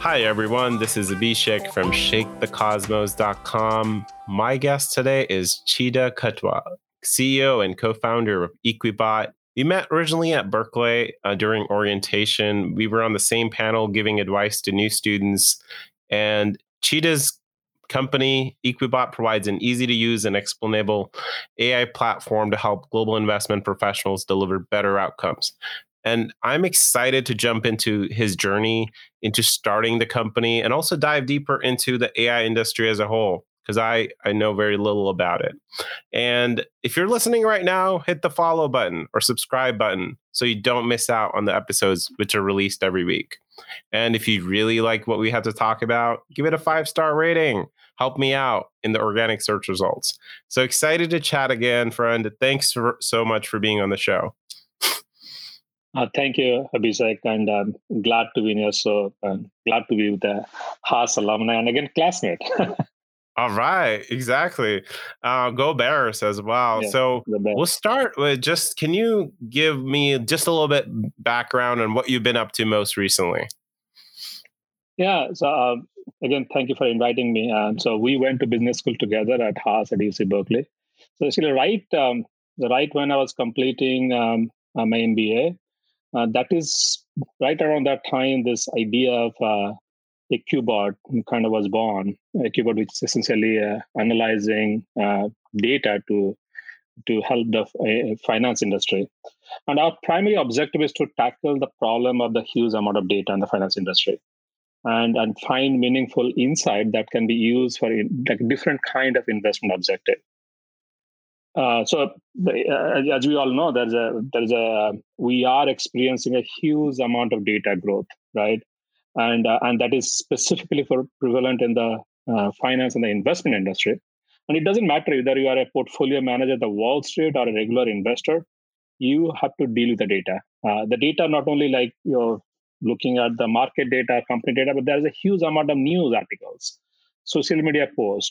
Hi, everyone. This is Abhishek from ShakeTheCosmos.com. My guest today is Chida Khatua, CEO and co founder of Equibot. We met originally at Berkeley uh, during orientation. We were on the same panel giving advice to new students. And Chida's company, Equibot, provides an easy to use and explainable AI platform to help global investment professionals deliver better outcomes. And I'm excited to jump into his journey into starting the company and also dive deeper into the AI industry as a whole because I, I know very little about it. And if you're listening right now, hit the follow button or subscribe button so you don't miss out on the episodes which are released every week. And if you really like what we have to talk about, give it a five star rating. Help me out in the organic search results. So excited to chat again, friend. Thanks for, so much for being on the show. Uh, thank you, Abhishek, and I'm glad to be here. So um, glad to be with the Haas alumni and again classmate. All right, exactly. Uh, go Bears as well. Yeah, so we'll start with just can you give me just a little bit background on what you've been up to most recently? Yeah. So uh, again, thank you for inviting me. Um, so we went to business school together at Haas at UC Berkeley. So actually, right, um, right when I was completing um, uh, my MBA, uh, that is right around that time, this idea of uh, Equibot kind of was born. A Equibot, which is essentially uh, analyzing uh, data to to help the uh, finance industry. And our primary objective is to tackle the problem of the huge amount of data in the finance industry and, and find meaningful insight that can be used for in, like different kind of investment objective. Uh, so, uh, as we all know, there's a there's a we are experiencing a huge amount of data growth, right? And uh, and that is specifically for prevalent in the uh, finance and the investment industry. And it doesn't matter whether you are a portfolio manager at the Wall Street or a regular investor, you have to deal with the data. Uh, the data not only like you're looking at the market data, company data, but there's a huge amount of news articles, social media posts,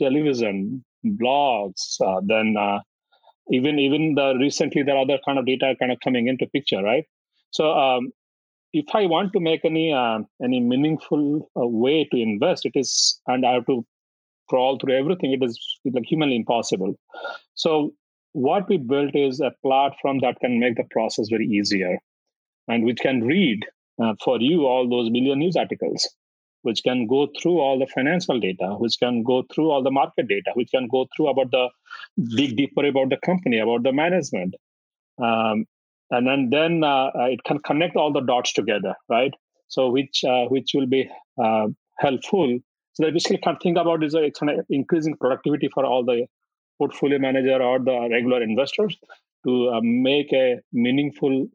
television, blogs, uh, then uh, even even the recently there are other kind of data kind of coming into picture, right? So um, if I want to make any uh, any meaningful uh, way to invest, it is and I have to crawl through everything. It is like humanly impossible. So what we built is a platform that can make the process very easier and which can read uh, for you all those million news articles which can go through all the financial data, which can go through all the market data, which can go through about the dig deeper about the company, about the management. Um, and then, then uh, it can connect all the dots together, right? So which uh, which will be uh, helpful. So that basically can think about is it's increasing productivity for all the portfolio manager or the regular investors to uh, make a meaningful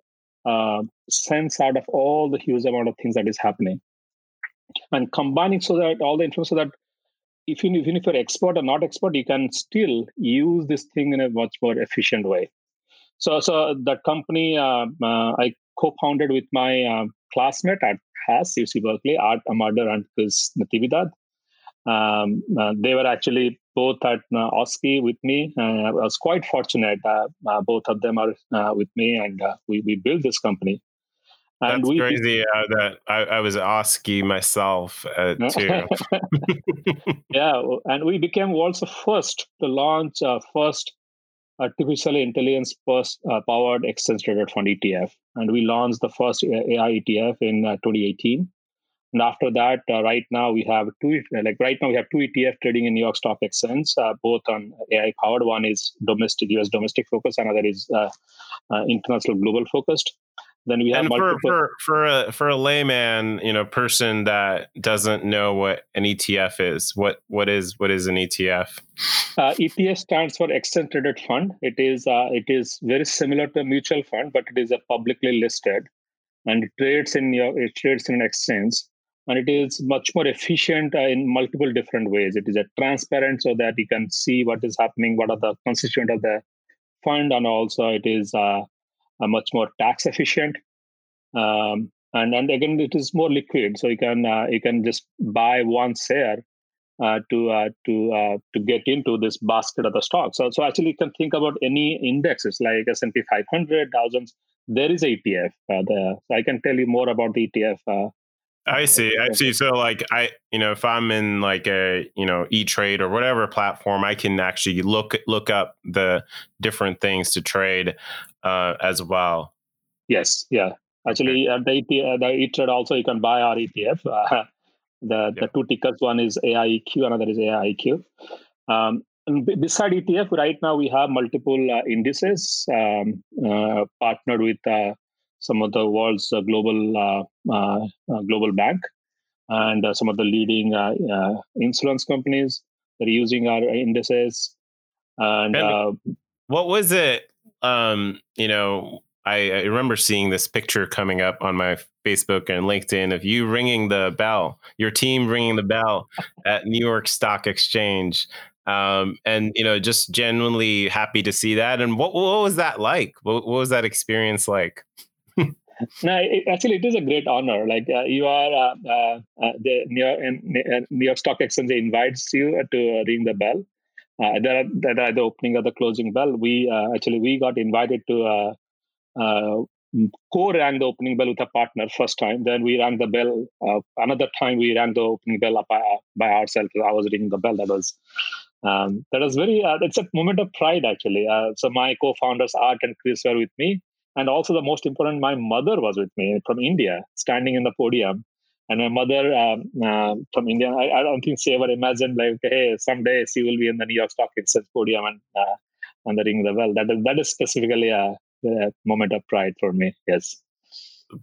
uh, sense out of all the huge amount of things that is happening and combining so that all the information so that if you, even if you're expert or not expert, you can still use this thing in a much more efficient way. So, so that company uh, uh, I co-founded with my uh, classmate at Haas UC Berkeley, Art Amador and Chris Natividad. Um, uh, they were actually both at uh, OSCE with me. Uh, I was quite fortunate. both of them are with me, and we, we built this company. And That's crazy uh, that I, I, was OSCE myself uh, too. yeah, and we became world's first to launch uh, first artificial intelligence first uh, powered exchange traded fund ETF, and we launched the first AI ETF in uh, 2018. And after that, uh, right now we have two like right now we have two ETF trading in New York Stock Exchange, both on AI powered. One is domestic US domestic focus, another is international global focused then we have and for, for for a for a layman, you know, person that doesn't know what an ETF is, what what is what is an ETF? Uh, ETF stands for Exchange Traded Fund. It is uh, it is very similar to a mutual fund, but it is a publicly listed, and it trades in your it trades in an exchange, and it is much more efficient uh, in multiple different ways. It is a transparent so that you can see what is happening, what are the constituent of the fund, and also it is uh, much more tax efficient. Um, and and again, it is more liquid, so you can uh, you can just buy one share uh, to uh, to uh, to get into this basket of the stocks. So so actually, you can think about any indexes like S and P 500, thousands. There is ETF uh, there. So I can tell you more about the ETF uh, I see. I see. So like I, you know, if I'm in like a, you know, E Trade or whatever platform, I can actually look look up the different things to trade uh, as well. Yes. Yeah. Actually, uh, the, uh, the E Trade also you can buy our ETF. Uh, the the two tickers, one is AIEQ, another is AIQ. Um, and beside ETF, right now we have multiple uh, indices um, uh, partnered with uh, some of the world's uh, global uh, uh, global bank and some of the leading insurance companies that are using our indices. And, and what was it? Um, you know, I, I, remember seeing this picture coming up on my Facebook and LinkedIn of you ringing the bell, your team ringing the bell at New York Stock Exchange. Um, and you know, just genuinely happy to see that. And what what was that like? What, what was that experience like? no, it, actually, it is a great honor. Like uh, you are uh, uh, uh the New York, New York Stock Exchange invites you to ring the bell. Uh, there, are, there the opening or the closing bell. We uh, actually we got invited to uh, uh, co rang the opening bell with a partner first time. Then we rang the bell. another time we rang the opening bell by, by ourselves. I was ringing the bell. That was um, that was very. it's a moment of pride actually. so my co-founders Art and Chris were with me and also, the most important, my mother was with me from India, standing in the podium. And my mother um, uh, from India, I, I, don't think she ever imagined like, hey, someday she will be in the New York Stock Exchange podium and uh, and the ring of the bell. That is that is specifically a, a moment of pride for me. Yes.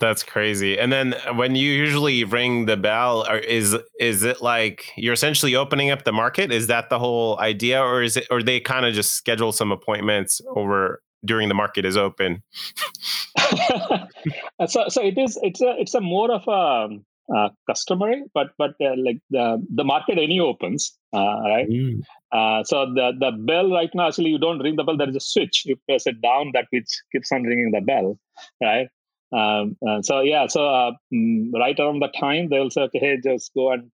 That's crazy. And then when you usually ring the bell, is is it like you're essentially opening up the market? Is that the whole idea, or is it, or they kind of just schedule some appointments over during the market is open. so, so it is. It's a. It's a more of a uh, customary, but but uh, like the the market any opens, uh, right? Mm. Uh, so the the bell right now actually you don't ring the bell. There is a switch. You press it down, that which keeps on ringing the bell, right? Um, uh, so yeah, so uh, mm, right around the time they'll say, okay, hey, just go and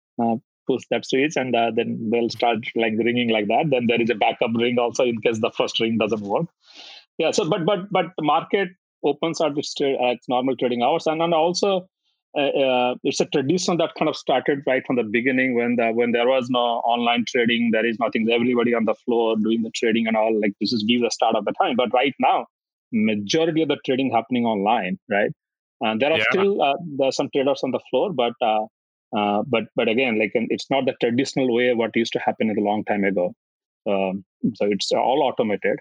push that switch, and then they'll start like ringing like that. Then there is a backup ring also in case the first ring doesn't work yeah so but but but the market opens at its, normal trading hours and then also uh, uh, it's a tradition that kind of started right from the beginning when the when there was no online trading there is nothing everybody on the floor doing the trading and all like this is give the start of the time. But right now majority of the trading happening online right? And there are yeah. still uh, there are some traders on the floor but uh, uh, but but again like it's not the traditional way what used to happen a long time ago. Um, so it's all automated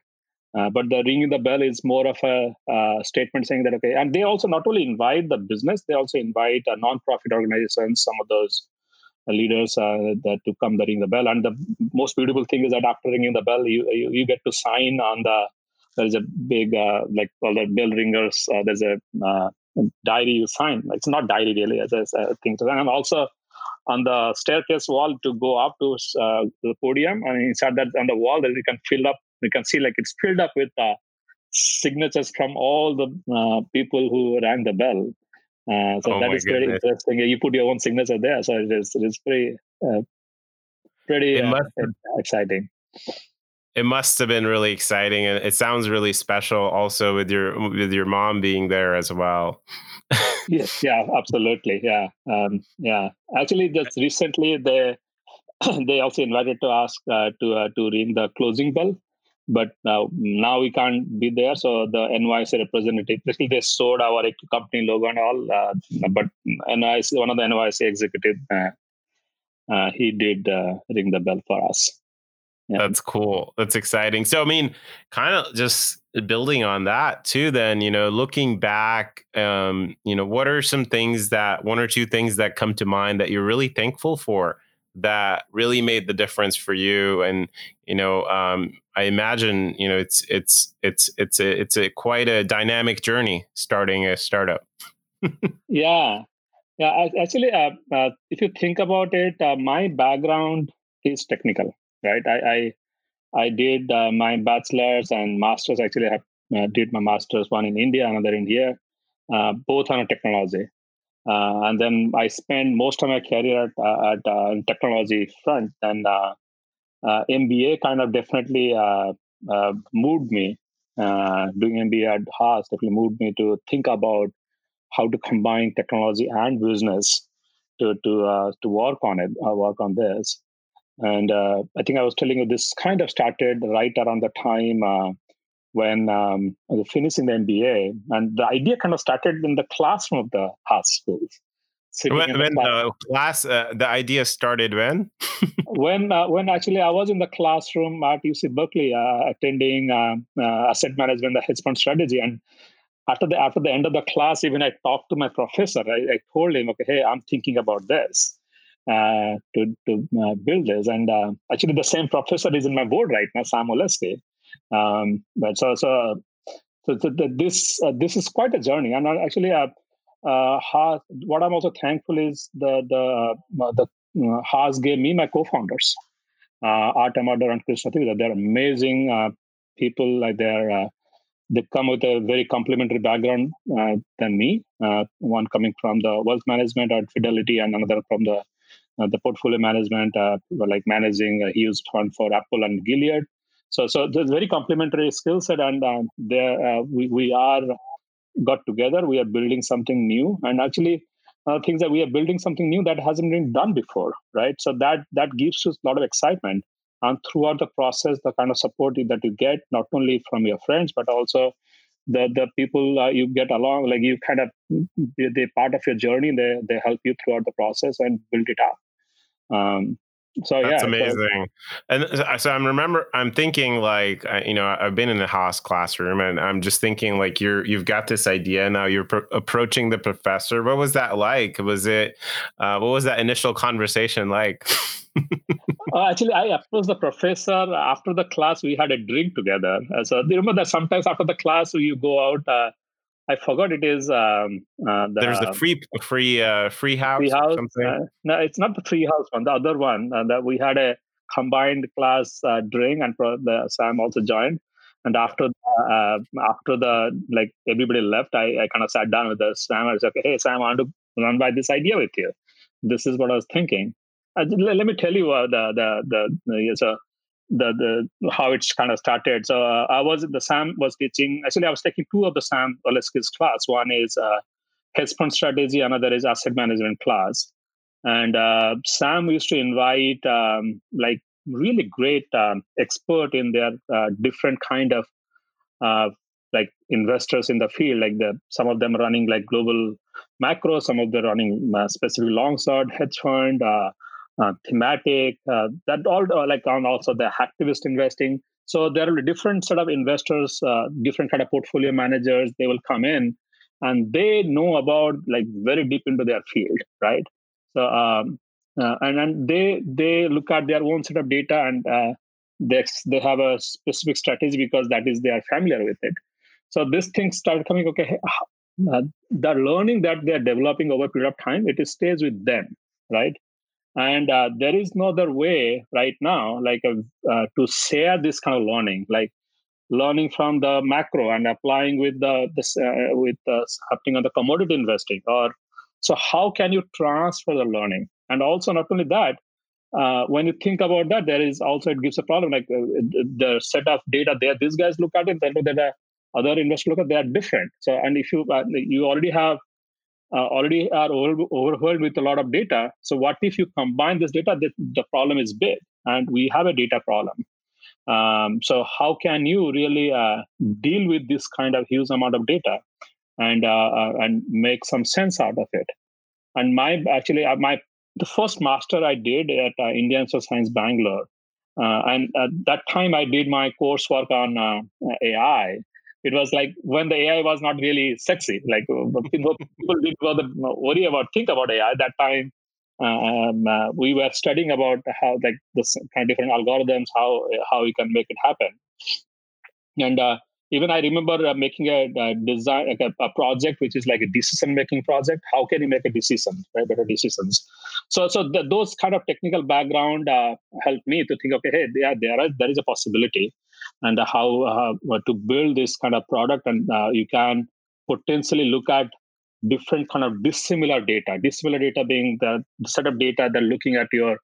uh, but the ringing the bell is more of a uh, statement saying that okay, and they also not only invite the business, they also invite a non-profit organizations, some of those uh, leaders uh, that to come the ring the bell. And the most beautiful thing is that after ringing the bell, you you, you get to sign on the there is a big uh, like all the bell ringers. Uh, there's a diary you sign. It's not diary really, as a thing to and also on the staircase wall to go up to the podium and inside that on the wall that you can fill up you can see like it's filled up with uh, signatures from all the uh, people who rang the bell. Uh, so oh that is very interesting. You put your own signature there, so it is it is pretty uh, pretty uh, exciting. It must have been really exciting, and it sounds really special. Also, with your with your mom being there as well. yes, yeah, absolutely, yeah, um, yeah. Actually, just recently they they also invited to ask uh, to uh, to ring the closing bell but now now we can't be there. So the NYSE representative, basically they sold our company logo and all, uh, but NYSE, one of the NYSE executive, uh, uh, he did uh, ring the bell for us. Yeah. That's cool. That's exciting. So I mean, kind of just building on that too. Then you know, looking back, um, you know, what are some things that one or two things that come to mind that you're really thankful for? that really made the difference for you and you know um, i imagine you know it's it's it's it's a it's a quite a dynamic journey starting a startup. Yeah. Yeah actually uh, uh, if you think about it uh, my background is technical right? I i, I did uh, my bachelor's and master's actually i uh, did my master's one in india another in here uh, both on technology. And then I spent most of my career at, at technology front, and uh, uh MBA kind of definitely uh, moved me. doing MBA at Haas definitely moved me to think about how to combine technology and business. to to uh, to work on it, uh, work on this. And uh, I think I was telling you this kind of started right around the time uh, when um, I was finishing the MBA, and the idea kind of started in the classroom of the Haas schools. When, when the class, uh, the idea started when? when uh, when actually I was in the classroom at UC Berkeley, uh, attending um, uh, asset management, the hedge fund strategy, and after the after the end of the class, even I talked to my professor. I, I told him, okay, hey, I'm thinking about this uh, to to uh, build this, and actually the same professor is in my board right now, Sam Oleski. Um, but so so so, so this this is quite a journey, and actually uh, Haas, what I'm also thankful is the the uh, the uh, Haas gave me my co-founders, uh, Art Amador and Chris They're amazing uh, people. Like they're uh, they come with a very complementary background uh, than me. one coming from the wealth management at Fidelity, and another from the the portfolio management, like managing a huge fund for Apple and Gilead. So, so there's very complementary skill set, and there we we are got together we are building something new. And actually uh, things that we are building something new that hasn't been done before right? So that that gives us a lot of excitement. And throughout the process the kind of support that you get not only from your friends but also the the people uh, you get along like you kind of they're part of your journey. They they help you throughout the process and build it up. Um, so that's yeah, amazing. So, and so I'm remember I'm thinking like you know I've been in the Haas classroom and I'm just thinking like you're you've got this idea now you're pro- approaching the professor. What was that like? Was it uh, what was that initial conversation like? uh, actually, I approached the professor after the class. We had a drink together. Uh, so do you remember that sometimes after the class you go out uh, I forgot it is. Um, uh, the, There's the free free uh, free house. Free house. Uh, no, it's not the free house one. The other one uh, that we had a combined class uh, drink, and the, Sam also joined. And after uh, after the like everybody left, I, I kind of sat down with the Sam. I was like, "Hey, Sam, I want to run by this idea with you. This is what I was thinking." let, let me tell you the the the, the so the the how it's kind of started. So uh, I was the Sam was teaching. Actually, I was taking two of the Sam Oleski's class. One is uh, hedge fund strategy. Another is asset management class. And uh, Sam used to invite um, like really great um, expert in their uh, different kind of uh, like investors in the field. Like the some of them running like global macro, some of them running uh, specific long short hedge fund thematic, uh, that all uh, like on also the activist investing. So there are different sort of investors, uh, different kind of portfolio managers. They will come in, and they know about like very deep into their field, right? So um, uh, and and they they look at their own set of data and uh, they they have a specific strategy because that is they are familiar with it. So this thing started coming. Okay, the learning that they are developing over a period of time, it stays with them, right? And uh, there is no other way right now like uh, uh, to share this kind of learning like learning from the macro and applying with the this uh, with happening on the commodity investing or so how can you transfer the learning? And also not only that uh, when you think about that there is also it gives a problem like uh, the set of data there these guys look at it then the other investors look at they are different. So and if you you already have uh, already are over, overwhelmed with a lot of data. So what if you combine this data? The, the problem is big, and we have a data problem. Um, so how can you really uh, deal with this kind of huge amount of data and uh, uh and make some sense out of it? And my actually uh, my the first master I did at uh, Indian Social Science Bangalore, and at that time I did my coursework on AI it was like when the AI was not really sexy. Like uh, people didn't worry about think about AI at that time. Um, uh, we were studying about how like this kind of different algorithms, how how we can make it happen. And uh, even I remember uh, making a, a design, like a, a, project which is like a decision making project. How can you make a decision, right? Better decisions. So, so the, those kind of technical background uh, helped me to think, okay, hey, yeah, there are there is a possibility, and how uh, to build this kind of product, and uh, you can potentially look at different kind of dissimilar data. Dissimilar data being the set of data that looking at your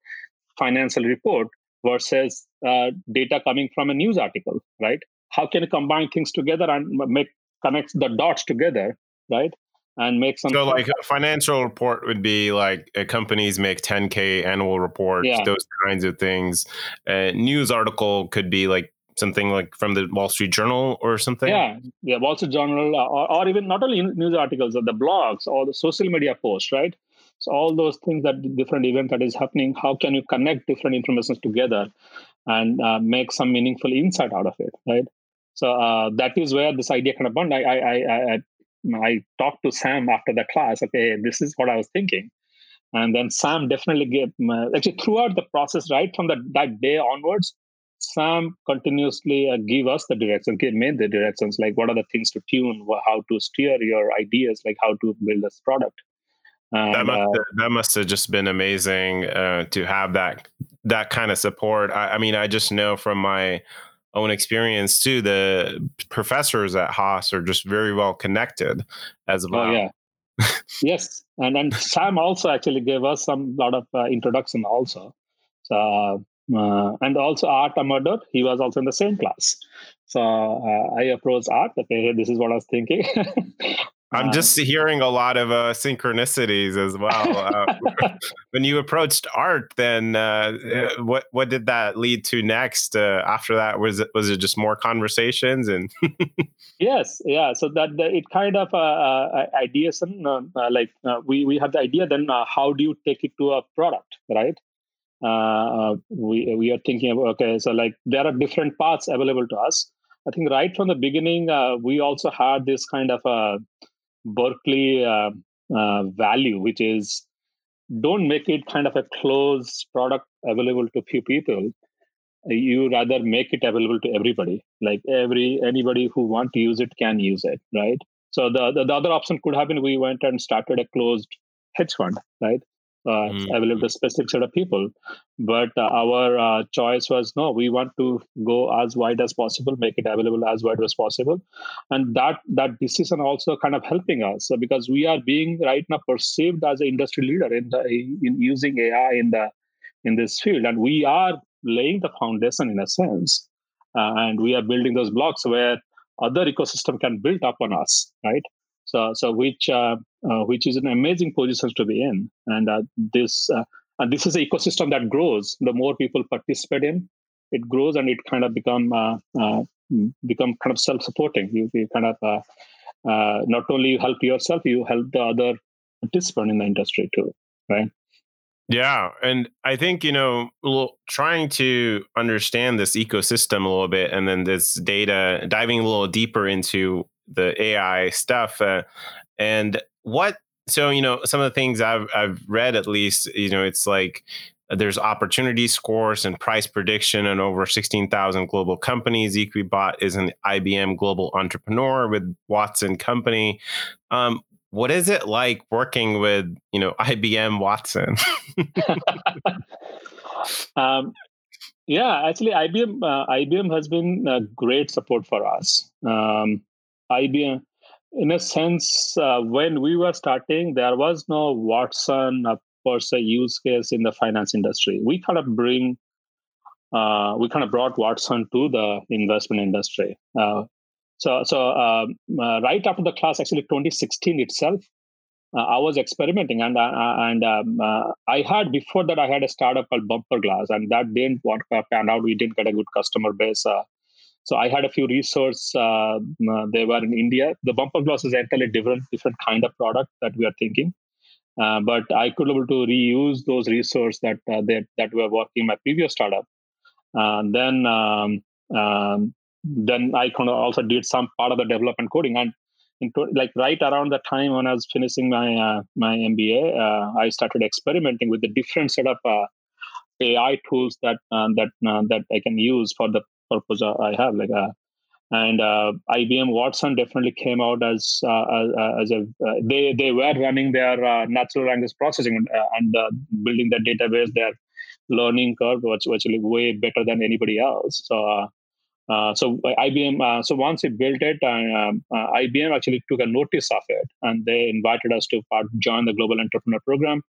financial report versus uh, data coming from a news article, right? how can you combine things together and make connect the dots together right and make some. So, like a financial report would be like uh, companies make 10k annual reports, yeah. those kinds of things. A news article could be like something like from the Wall Street Journal or something. Yeah, yeah, Wall Street Journal, uh, or, or even not only news articles, or the blogs, or the social media posts, right? So all those things that different event that is happening, how can you connect different informations together and uh, make some meaningful insight out of it, right? So uh, that is where this idea kind of born. I, I, I, I, I talked to Sam after the class. Okay, this is what I was thinking, and then Sam definitely gave uh, actually throughout the process, right from the, that day onwards, Sam continuously uh, give us the directions, give me the directions, like what are the things to tune, how to steer your ideas, like how to build this product. And, that must uh, that must have just been amazing uh, to have that that kind of support. I, I mean, I just know from my own experience too. The professors at Haas are just very well connected as oh, well. Oh, yeah. yes, and and Sam also actually gave us some lot of uh, introduction also. So uh, and also Art Amador, he was also in the same class. So uh, I approached Art. Okay, this is what I was thinking. I'm uh, just hearing a lot of uh, synchronicities as well. Uh, when you approached art, then uh, uh, what what did that lead to next? Uh, after that, was it was it just more conversations and? yes, yeah. So that it kind of ideas and like we we have the idea. Then how do you take it to a product, right? We we are thinking about okay, so like there are different paths available to us. I think right from the beginning, we also had this kind of a Berkeley uh, uh, value, which is don't make it kind of a closed product available to few people. You rather make it available to everybody. Like every anybody who want to use it can use it, right? So the, the, the other option could have been we went and started a closed hedge fund, right? Uh, mm. available to a specific set of people. But uh, our uh, choice was no, we want to go as wide as possible, make it available as wide as possible, and that that decision also kind of helping us so because we are being right now perceived as an industry leader in the in using AI in the in this field, and we are laying the foundation in a sense, uh, and we are building those blocks where other ecosystem can build up on us, right? So, so which uh, uh, which is an amazing position to be in, and uh, this and this is an ecosystem that grows. The more people participate in, it grows and it kind of become become kind of self-supporting. You, you kind of not only help yourself, you help the other participant in the industry too, right? Yeah. And I think, you know, trying to understand this ecosystem a little bit and then this data, diving a little deeper into the AI stuff. Uh, and what, so, you know, some of the things I've, I've read at least, you know, it's like, there's opportunity scores and price prediction and over 16,000 global companies. Equibot is an IBM global entrepreneur with Watson Company. Um, what is it like working with you know IBM Watson? um, yeah, actually, IBM uh, IBM has been a great support for us. Um, IBM, in a sense, uh, when we were starting, there was no Watson uh, per se use case in the finance industry. We kind of bring, uh, we kind of brought Watson to the investment industry. Uh, so, so um, uh, right after the class, actually 2016 itself, uh, I was experimenting, and and um, I had before that I had a startup called Bumper Glass, and that didn't work out. We didn't get a good customer base so I had a few resources. Uh, uh, they were in India. The bumper gloss is entirely different, different kind of product that we are thinking. Uh, but I could able to reuse those resources that uh, that that were working in my previous startup. And then um, um, then I kind of also did some part of the development coding. And like right around the time when I was finishing my uh, my MBA, uh, I started experimenting with the different set of AI tools that that that I can use for the purpose I have. Like, uh, and uh, IBM Watson definitely came out as uh, as, as, a uh, they they were running their uh, natural language processing uh, and building their database. Their learning curve was actually way better than anybody else. So. so IBM, so once we built it, um, IBM actually took a notice of it, and they invited us to part, join the Global Entrepreneur Program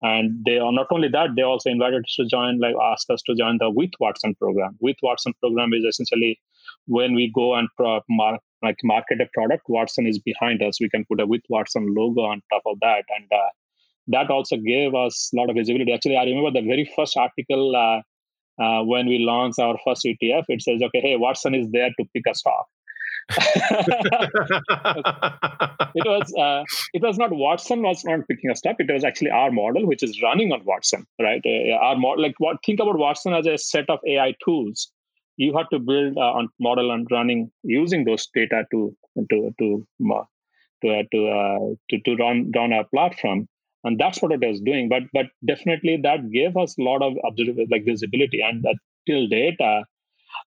and they are not only that they also invited us to join like ask us to join the with watson program with watson program is essentially when we go and pro- mark, like market a product, Watson is behind us. We can put a with Watson logo on top of that, and uh, that also gave us a lot of visibility. Actually, I remember the very first article uh, uh, when we launched our first ETF. It says, "Okay, hey, Watson is there to pick a stock." It was uh, it was not Watson was not picking a stock. It was actually our model, which is running on Watson, right? Uh, our model, like what think about Watson as a set of AI tools. You have to build uh, on model and running using those data to to to to uh, to, uh, to to run run our platform and that's what it is doing but but definitely that gave us a lot of like visibility and that till date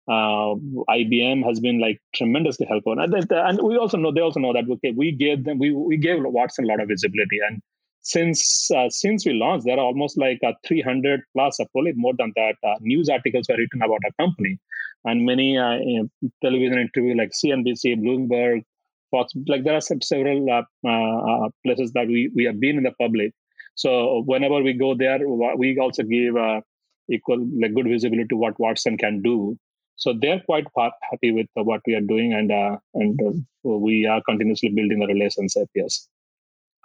uh, uh, IBM has been like tremendously helpful, and, and we also know they also know that okay, we gave them we we gave Watson a lot of visibility, and since uh, since we launched, there are almost like uh, 300 plus, uh, probably more than that, uh, news articles were written about our company, and many uh, you know, television interview like CNBC, Bloomberg, Fox, like there are several uh, places that we we have been in the public. So whenever we go there, we also give equal like good visibility to what Watson can do so they're quite happy with what we are doing, and uh, and uh, we are continuously building the relationship. Yes.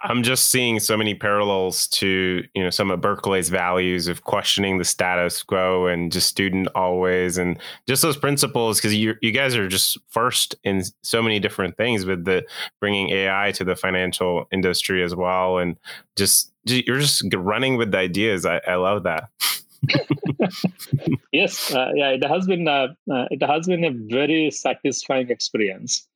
I'm just seeing so many parallels to you know some of Berkeley's values of questioning the status quo and just student always and just those principles because you you guys are just first in so many different things with the bringing AI to the financial industry as well and just you're just running with the ideas. I, I love that. yes, uh, yeah, it has been uh, uh, it has been a very satisfying experience.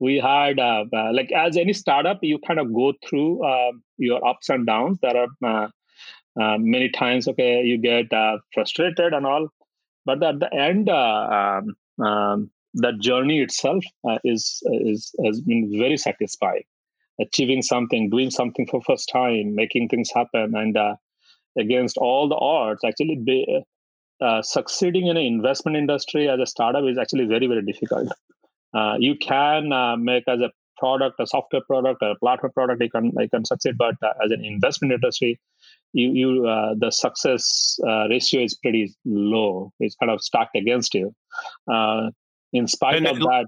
We had uh, uh, like as any startup, you kind of go through um, your ups and downs. There are uh, many times, okay, you get frustrated and all, but at the end, um, um, that journey itself is is has been very satisfying. Achieving something, doing something for first time, making things happen, and against all the odds, actually be, uh, succeeding in an investment industry as a startup is actually very, very difficult. Uh, you can uh, make as a product, a software product, a platform product, you can you can succeed. But uh, as an investment industry, you you uh, the success uh, ratio is pretty low. It's kind of stacked against you. in spite and of that,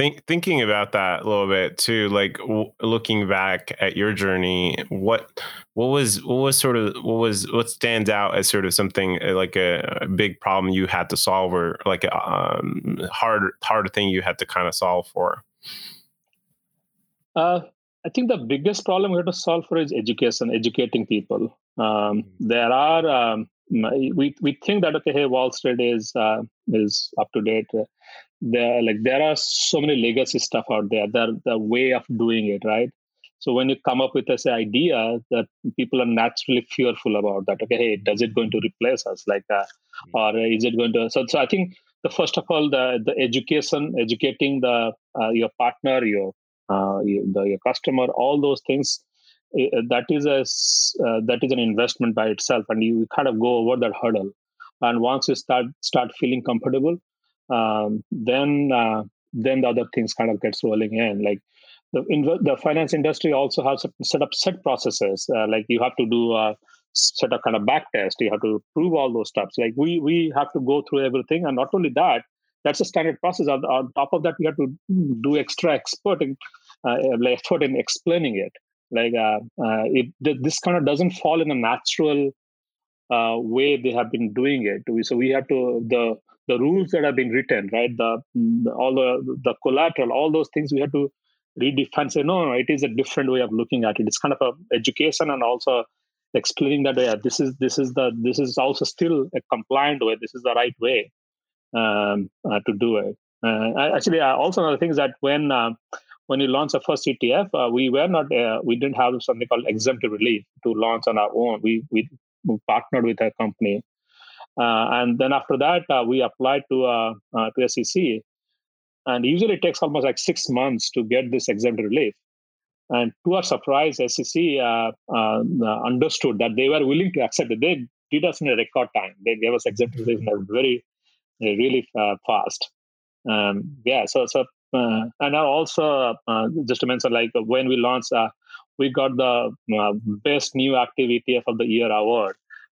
Think, thinking about that a little bit too, like w- looking back at your journey, what what was what was sort of what was what stands out as sort of something uh, like a, a big problem you had to solve, or like a um, hard hard thing you had to kind of solve for? Uh, I think the biggest problem we have to solve for is education, educating people. Um, mm-hmm. there are um, we we think that okay, hey, Wall Street is uh, is up to date. There like there are so many legacy stuff out there. The the way of doing it right? So when you come up with this idea that people are naturally fearful about that okay hey does it going to replace us? Like that hmm. or is it going to so, so i think the first of all the the education educating the uh, your partner your uh, your, the, your customer all those things that is a uh, that is an investment by itself and you kind of go over that hurdle. And once you start start feeling comfortable um, then uh, then the other things kind of gets rolling in. Like the the finance industry also has set up set processes uh, like you have to do a set of kind of back test. You have to prove all those steps like we we have to go through everything and not only that that's a standard process. On, on top of that we have to do extra expert in, uh, effort in explaining it like uh, uh, it, this kind of doesn't fall in a natural uh, way they have been doing it so we have to the the rules that have been written, right? The, the all the the collateral, all those things we have to redefine. Say no, no, it is a different way of looking at it. It's kind of a education and also explaining that yeah, this is this is the this is also still a compliant way. This is the right way um, uh, to do it. Uh, actually, uh, also another thing is that when uh, when we launched the first ETF, uh, we were not uh, we didn't have something called exemptive relief to launch on our own. We we partnered with a company uh, and then after that, uh, we applied to uh, to SEC, and usually it takes almost like six months to get this exempt relief. And to our surprise, SEC understood that they were willing to accept it. They did us in a record time. They gave us exempt relief a very, really fast. Um, yeah, so so and I also uh, just to mention, like when we launched, uh, we got the best new active ETF of the year award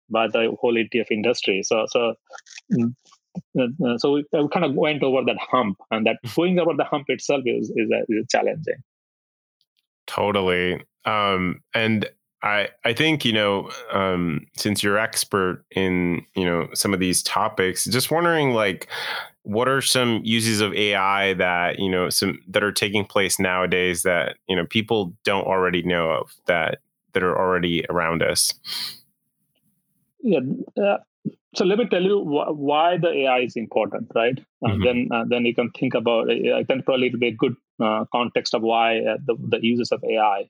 by the whole ETF industry. So, so mm, uh, so we, we, kind of went over that hump, and that going over the hump itself is is, is challenging. Totally. Um, and I I think you know um, since you're expert in you know some of these topics, just wondering like what are some uses of AI that you know some that are taking place nowadays that you know people don't already know of that that are already around us. Yeah. Uh, so let me tell you wh- why the AI is important, right? Uh, mm-hmm. Then uh, then you can think about. I can probably it'll be a good uh, context of why uh, the the uses of AI.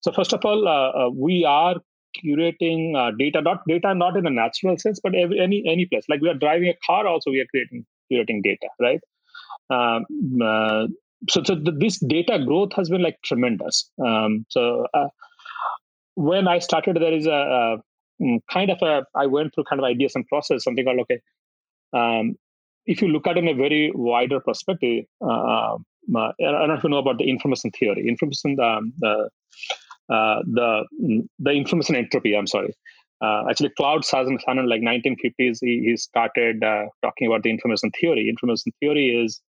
So first of all, uh, uh, we are curating uh, data, not data not in a natural sense, but every, any any place. Like we are driving a car, also we are creating curating data, right? Um, uh, so so the, this data growth has been like tremendous. Um, so when I started, there is a, a, mm, kind of a I went through kind of ideas and process something called okay. Um, if you look at it in a very wider perspective, uh, I don't know if you know about the information theory. Information, um, uh, the the information entropy. I'm sorry. Uh, actually, Claude Shannon, like 1950s, he, he started uh, talking about the information theory. Information theory is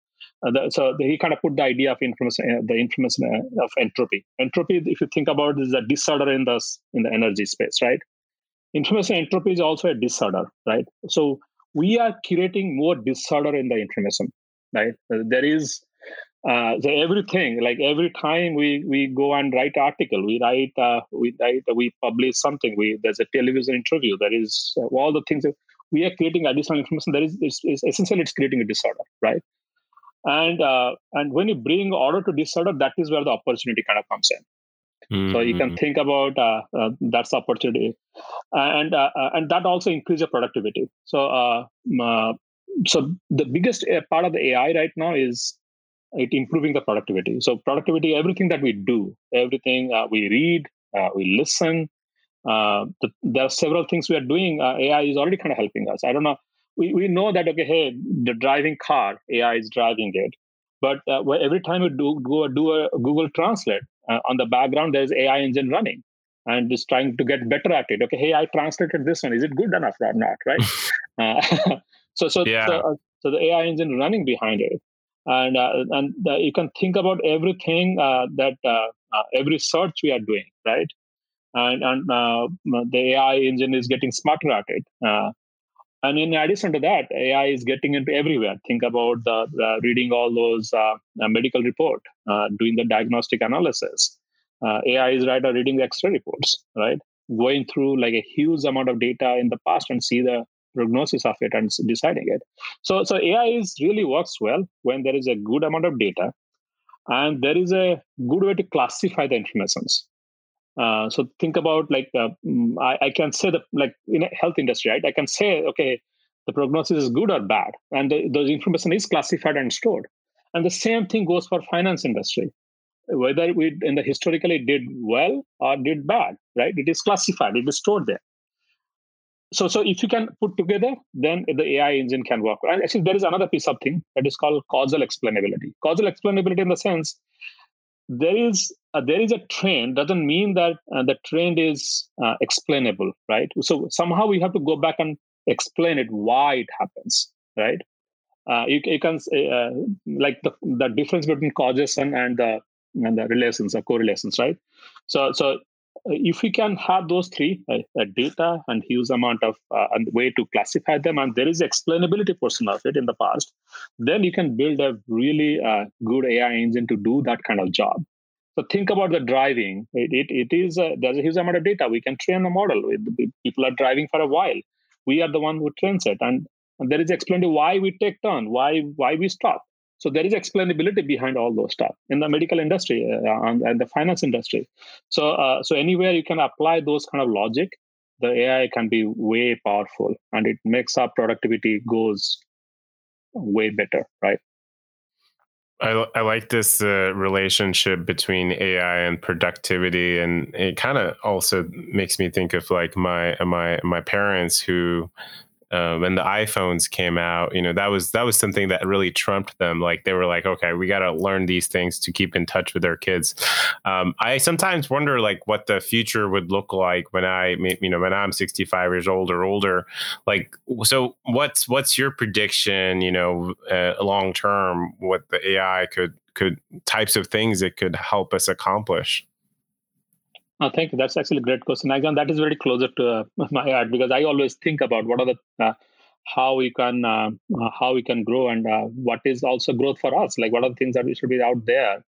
uh, the, so he kind of put the idea of information, uh, the information uh, of entropy. Entropy, if you think about it, is a disorder in the in the energy space, right? Information entropy is also a disorder, right? So we are creating more disorder in the information, right? There is uh, so everything like every time we we go and write article we write uh, we write we publish something we there's a television interview there is uh, all the things that we are creating additional information that it's, is, is essentially it's creating a disorder right and uh, and when you bring order to disorder that is where the opportunity kind of comes in mm-hmm. so you can mm-hmm. think about uh, uh, that's the opportunity and uh, and that also increases your productivity so so the biggest part of the ai right now is it improving the productivity. So productivity, everything that we do, everything uh, we read, uh, we listen. Uh, the, there are several things we are doing. Uh, AI is already kind of helping us. I don't know. We, we know that okay, hey, the driving car, AI is driving it. But uh, every time we do go do a Google Translate uh, on the background, there's AI engine running and just trying to get better at it. Okay, hey, I translated this one. Is it good enough or not? Right. so so yeah. so, so the AI engine running behind it and uh, and you can think about everything uh, that uh, every search we are doing right? And and the ai engine is getting smarter at it and in addition to that ai is getting into everywhere. Think about the, reading all those medical report doing the diagnostic analysis. Ai is right reading the x-ray reports right? Going through like a huge amount of data in the past and see the prognosis of it and deciding it. So, so AI is really works well when there is a good amount of data and there is a good way to classify the informations. Uh, so think about like uh, mm, I, I, can say the like in a health industry, right? I can say okay, the prognosis is good or bad, and the, the information is classified and stored. And the same thing goes for finance industry. Whether we in the historically did well or did bad, right? It is classified, it is stored there so so if you can put together then the ai engine can work. And actually there is another piece of thing that is called causal explainability. Causal explainability in the sense there is uh, there is a trend doesn't mean that uh, the trend is uh, explainable right? So somehow we have to go back and explain it why it happens right? Uh, you, you can uh, like the, the difference between causation and the and the relations or correlations right? So so if we can have those three uh, uh, data and huge amount of uh, and way to classify them and there is explainability portion of it in the past then you can build a really uh, good ai engine to do that kind of job. So think about the driving. It, it, it is a, there's a huge amount of data. We can train a model. People are driving for a while. We are the one who trains it. And, and there is explained why we take turn why why we stop so there is explainability behind all those stuff in the medical industry uh, and, and, the finance industry. So uh, so anywhere you can apply those kind of logic, the AI can be way powerful, and it makes our productivity goes way better, right? I, I like this uh, relationship between AI and productivity, and it kind of also makes me think of like my my my parents who uh, when the iPhones came out, you know, that was that was something that really trumped them. Like they were like, okay, we got to learn these things to keep in touch with their kids. Um, I sometimes wonder like what the future would look like when I, you know, when I'm 65 years old or older. Like, so what's what's your prediction? You know, uh, long term, what the AI could could types of things it could help us accomplish. Oh, thank you. That's actually a great question. Again, that is very closer to uh, my heart because I always think about what are the uh, how we can uh, uh how we can grow and uh, what is also growth for us. Like what are the things that we should be out there.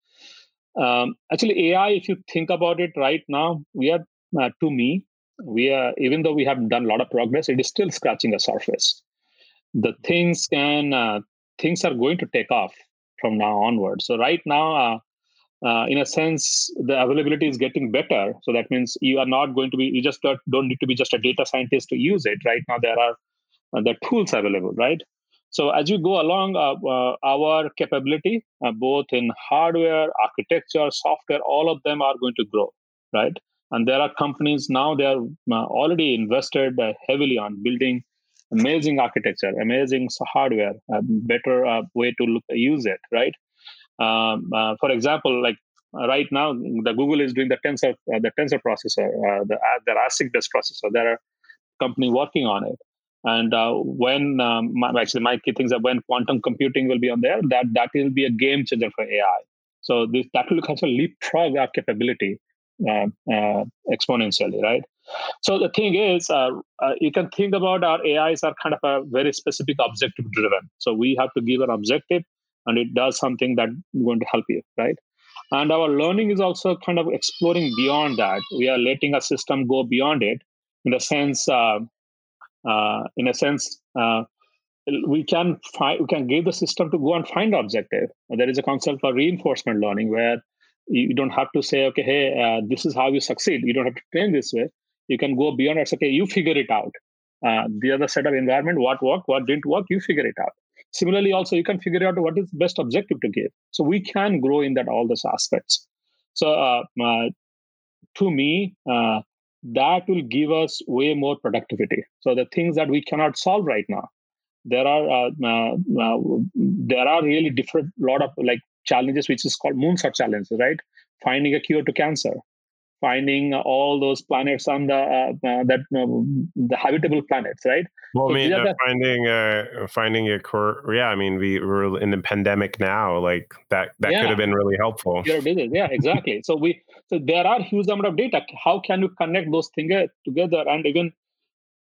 Um, actually, AI. If you think about it right now, we are uh, to me we are even though we have done a lot of progress, it is still scratching the surface. The things can things are going to take off from now onward. So right now uh, in a sense, the availability is getting better. So that means you are not going to be, you just don't need to be just a data scientist to use it. Right now, there are uh, the tools available, right? So as you go along, uh, uh our capability, uh, both in hardware, architecture, software, all of them are going to grow, right? And there are companies now they are uh, already invested heavily on building amazing architecture, amazing hardware, a better way to look, use it, right? Um, uh, for example, like uh, right now, the Google is doing the tensor uh, the tensor processor, uh, the the ASIC-based processor. There are company working on it. And uh, when um, my, actually my key things are when quantum computing will be on there, that that will be a game changer for AI. So this that will actually leapfrog our capability uh, exponentially, right? So the thing is, you can think about our AIs are kind of a very specific objective driven. So we have to give an objective and it does something that's going to help you right? And our learning is also kind of exploring beyond that. We are letting a system go beyond it in a sense uh, uh, in a sense uh, we can find we can give the system to go and find objective. There is a concept for reinforcement learning where you don't have to say okay hey uh, this is how you succeed. You don't have to train this way. You can go beyond it okay you figure it out. Uh, the other set of environment what worked what didn't work you figure it out Similarly, also you can figure out what is the best objective to give. So we can grow in that all those aspects. So uh, uh, to me, uh, that will give us way more productivity. So the things that we cannot solve right now, there are uh, uh, uh, there are really different lot of like challenges, which is called moonshot challenges, right? Finding a cure to cancer, finding all those planets on the uh, uh, that uh, the habitable planets, right? Well, so I mean, uh, the... finding uh, finding a core. Yeah, I mean, we we're in the pandemic now. Like that that yeah. could have been really helpful. Yeah, exactly. so we so there are huge amount of data. How can you connect those things together and even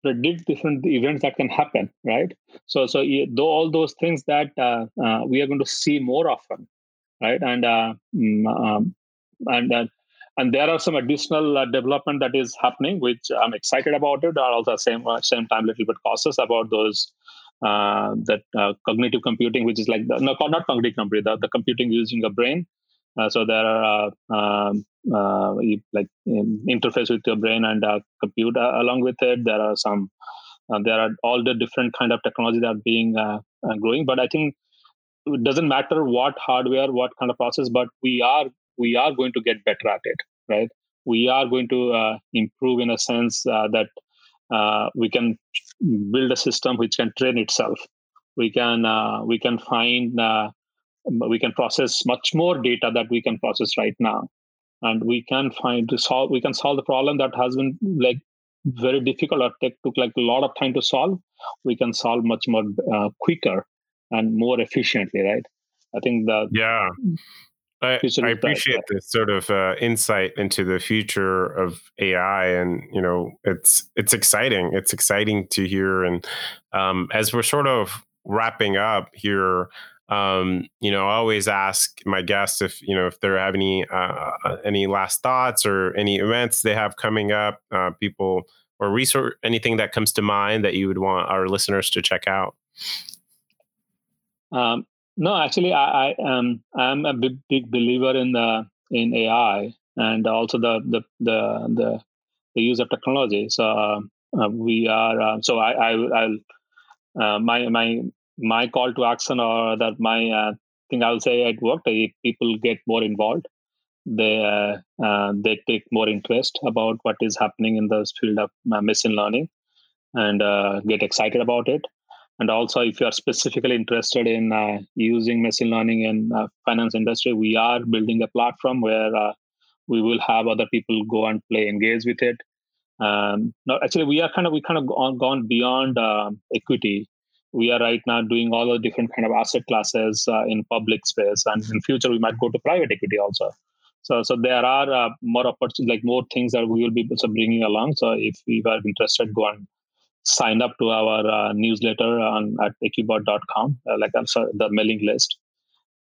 predict different events that can happen, right? So so though all those things that uh, we are going to see more often, right? And mm, um, and and there are some additional uh, development that is happening which i'm excited about it are also same uh, same time little bit cautious about those uh, that uh, cognitive computing which is like the, no not cognitive computing the, the computing using a brain. Uh, so there are uh, um, like um, interface with your brain and compute along with it. There are some there are all the different kind of technology that are being growing. But i think it doesn't matter what hardware what kind of process but we are we are going to get better at it, right? We are going to uh, improve in a sense uh, that uh, we can build a system which can train itself. We can uh, we can find uh, we can process much more data that we can process right now, and we can find to solve we can solve the problem that has been like very difficult or take, took like a lot of time to solve. We can solve much more uh, quicker and more efficiently, right? I think that yeah I, I appreciate this sort of uh, insight into the future of AI, and you know, it's it's exciting. It's exciting to hear, and um, as we're sort of wrapping up here, um, you know, I always ask my guests if you know if they have any uh, uh, any last thoughts or any events they have coming up, uh, people or resource anything that comes to mind that you would want our listeners to check out. Um, no, actually, I, I am I'm a big big believer in the in AI and also the the the the, the use of technology. So uh, uh, we are uh, so I I I'll uh, my my my call to action or that my uh, thing I'll say at work if people get more involved, they uh, they take more interest about what is happening in the field of machine learning and uh, get excited about it. And also, if you are specifically interested in uh, using machine learning in uh, finance industry, we are building a platform where uh, we will have other people go and play, engage with it. Um, no, actually, we are kind of we kind of gone, gone beyond um, equity. We are right now doing all the different kind of asset classes uh, in public space, and in future we might go to private equity also. So, so there are uh, more opportunities, like more things that we will be bringing along. So, if you are interested, go and sign up to our uh, newsletter on at equbot.com, uh, like I'm sorry, the mailing list,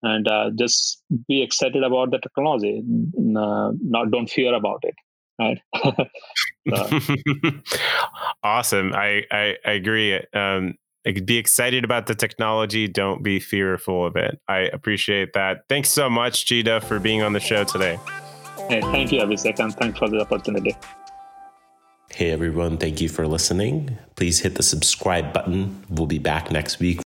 and uh, just be excited about the technology. Uh, not don't fear about it. Right. awesome. I, I, I agree. Um, be excited about the technology. Don't be fearful of it. I appreciate that. Thanks so much, Chida, for being on the show today. Hey, thank you, Abhishek, and thanks for the opportunity. Hey everyone, thank you for listening. Please hit the subscribe button. We'll be back next week